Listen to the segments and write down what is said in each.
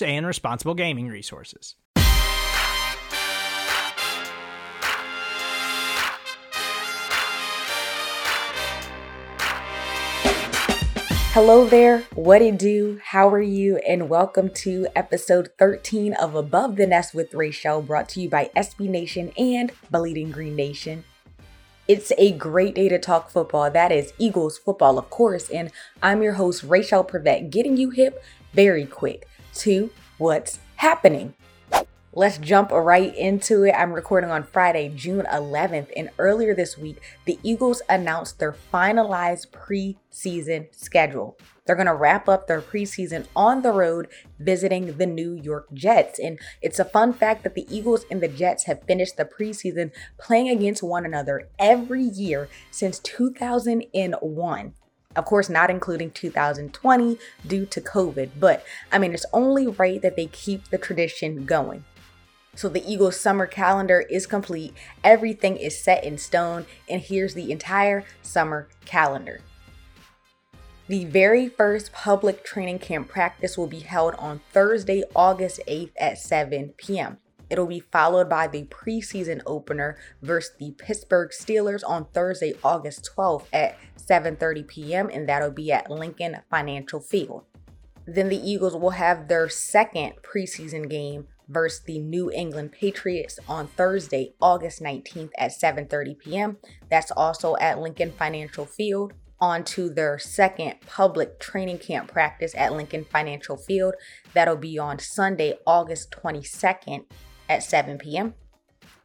and responsible gaming resources. Hello there, what it do? How are you? And welcome to episode 13 of Above the Nest with Rachel, brought to you by SB Nation and Bleeding Green Nation. It's a great day to talk football. That is Eagles football, of course. And I'm your host, Rachel Prevet, getting you hip very quick to what's happening. Let's jump right into it. I'm recording on Friday, June 11th, and earlier this week, the Eagles announced their finalized preseason schedule. They're going to wrap up their preseason on the road visiting the New York Jets. And it's a fun fact that the Eagles and the Jets have finished the preseason playing against one another every year since 2001. Of course, not including 2020 due to COVID, but I mean, it's only right that they keep the tradition going. So the Eagles summer calendar is complete. Everything is set in stone. And here's the entire summer calendar. The very first public training camp practice will be held on Thursday, August 8th at 7 p.m. It'll be followed by the preseason opener versus the Pittsburgh Steelers on Thursday, August 12th at 7:30 p.m. and that'll be at Lincoln Financial Field. Then the Eagles will have their second preseason game versus the New England Patriots on Thursday, August 19th at 7:30 p.m. That's also at Lincoln Financial Field. On to their second public training camp practice at Lincoln Financial Field. That'll be on Sunday, August 22nd at 7 p.m.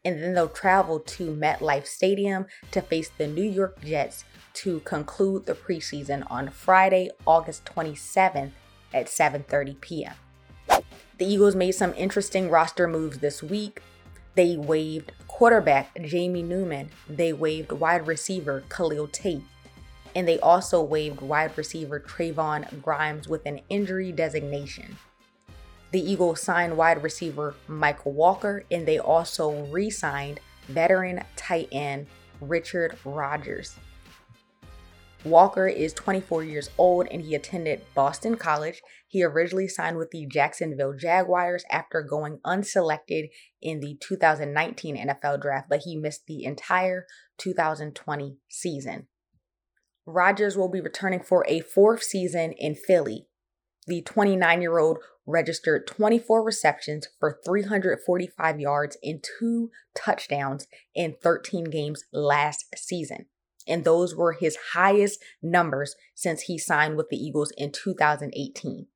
And then they'll travel to MetLife Stadium to face the New York Jets to conclude the preseason on Friday, August 27th at 7:30 p.m. The Eagles made some interesting roster moves this week. They waived quarterback Jamie Newman, they waived wide receiver Khalil Tate, and they also waived wide receiver Trevon Grimes with an injury designation. The Eagles signed wide receiver Michael Walker, and they also re signed veteran tight end Richard Rodgers. Walker is 24 years old and he attended Boston College. He originally signed with the Jacksonville Jaguars after going unselected in the 2019 NFL draft, but he missed the entire 2020 season. Rodgers will be returning for a fourth season in Philly. The 29 year old registered 24 receptions for 345 yards and two touchdowns in 13 games last season and those were his highest numbers since he signed with the Eagles in 2018.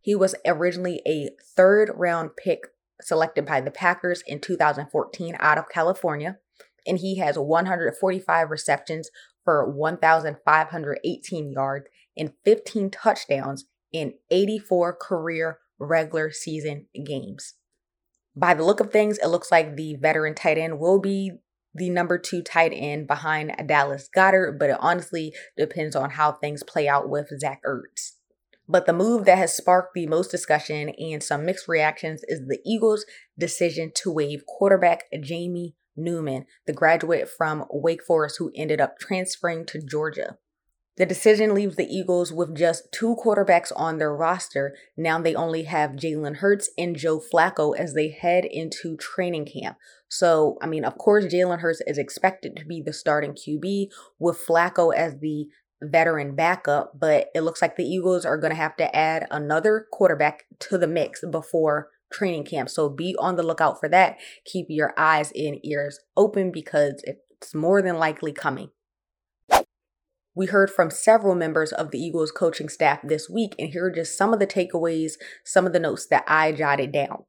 He was originally a third round pick selected by the Packers in 2014 out of California, and he has 145 receptions for 1,518 yards and 15 touchdowns in 84 career regular season games. By the look of things, it looks like the veteran tight end will be the number two tight end behind Dallas Goedert, but it honestly depends on how things play out with Zach Ertz. But the move that has sparked the most discussion and some mixed reactions is the Eagles' decision to waive quarterback Jamie Newman, the graduate from Wake Forest who ended up transferring to Georgia. The decision leaves the Eagles with just two quarterbacks on their roster. Now they only have Jalen Hurts and Joe Flacco as they head into training camp. So, I mean, of course, Jalen Hurts is expected to be the starting QB with Flacco as the veteran backup, but it looks like the Eagles are going to have to add another quarterback to the mix before training camp. So be on the lookout for that. Keep your eyes and ears open because it's more than likely coming. We heard from several members of the Eagles coaching staff this week, and here are just some of the takeaways, some of the notes that I jotted down.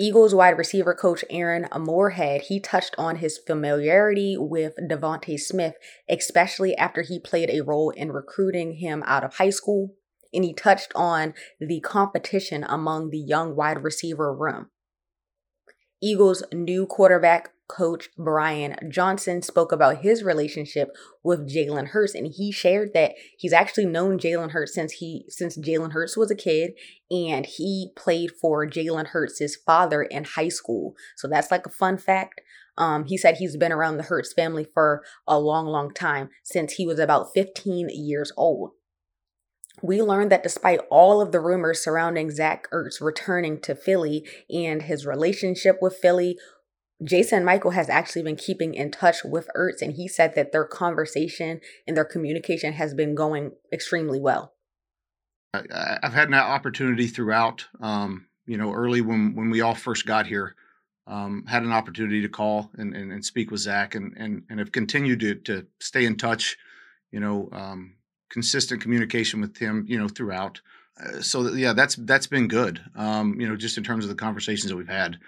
Eagles wide receiver coach Aaron Moorehead, he touched on his familiarity with DeVonta Smith, especially after he played a role in recruiting him out of high school. And he touched on the competition among the young wide receiver room. Eagles' new quarterback coach Brian Johnson spoke about his relationship with Jalen Hurts, and he shared that he's actually known Jalen Hurts since he since Jalen Hurts was a kid, and he played for Jalen Hurts' father in high school. So that's like a fun fact. Um, he said he's been around the Hurts family for a long, long time since he was about 15 years old. We learned that despite all of the rumors surrounding Zach Ertz returning to Philly and his relationship with Philly, Jason Michael has actually been keeping in touch with Ertz, and he said that their conversation and their communication has been going extremely well. I've had an opportunity throughout. Um, you know, early when when we all first got here, um, had an opportunity to call and, and, and, speak with Zach, and and and have continued to to stay in touch. You know, um, consistent communication with him. You know, throughout. Uh, so yeah, that's that's been good. Um, you know, just in terms of the conversations that we've had.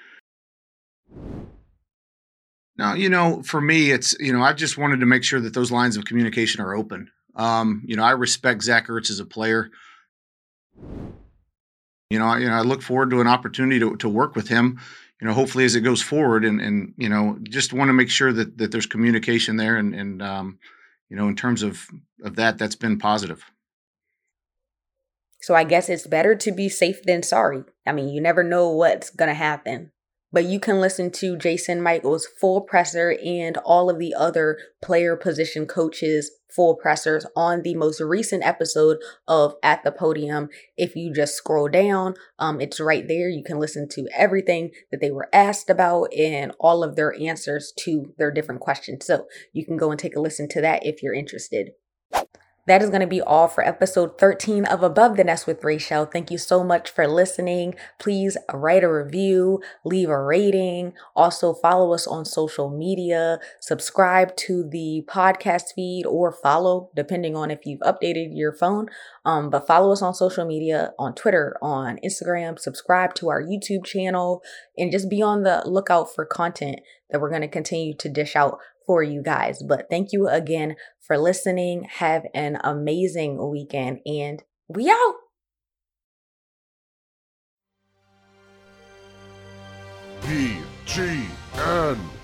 Now, you know, for me, it's you know, I just wanted to make sure that those lines of communication are open. Um, you know, I respect Zach Ertz as a player. You know, I, you know, I look forward to an opportunity to to work with him. You know, hopefully as it goes forward, and and you know, just want to make sure that that there's communication there, and and um, you know, in terms of of that, that's been positive. So I guess it's better to be safe than sorry. I mean, you never know what's gonna happen but you can listen to Jason Michaels' full presser and all of the other player position coaches' full pressers on the most recent episode of At the Podium. If you just scroll down, um, it's right there. You can listen to everything that they were asked about and all of their answers to their different questions. So you can go and take a listen to that if you're interested. That is going to be all for episode 13 of Above the Nest with Rachel. Thank you so much for listening. Please write a review, leave a rating. Also, follow us on social media, subscribe to the podcast feed, or follow, depending on if you've updated your phone. Um, but follow us on social media, on Twitter, on Instagram, subscribe to our YouTube channel, and just be on the lookout for content that we're going to continue to dish out for you guys. But thank you again for listening. Have an amazing weekend and we out. B G N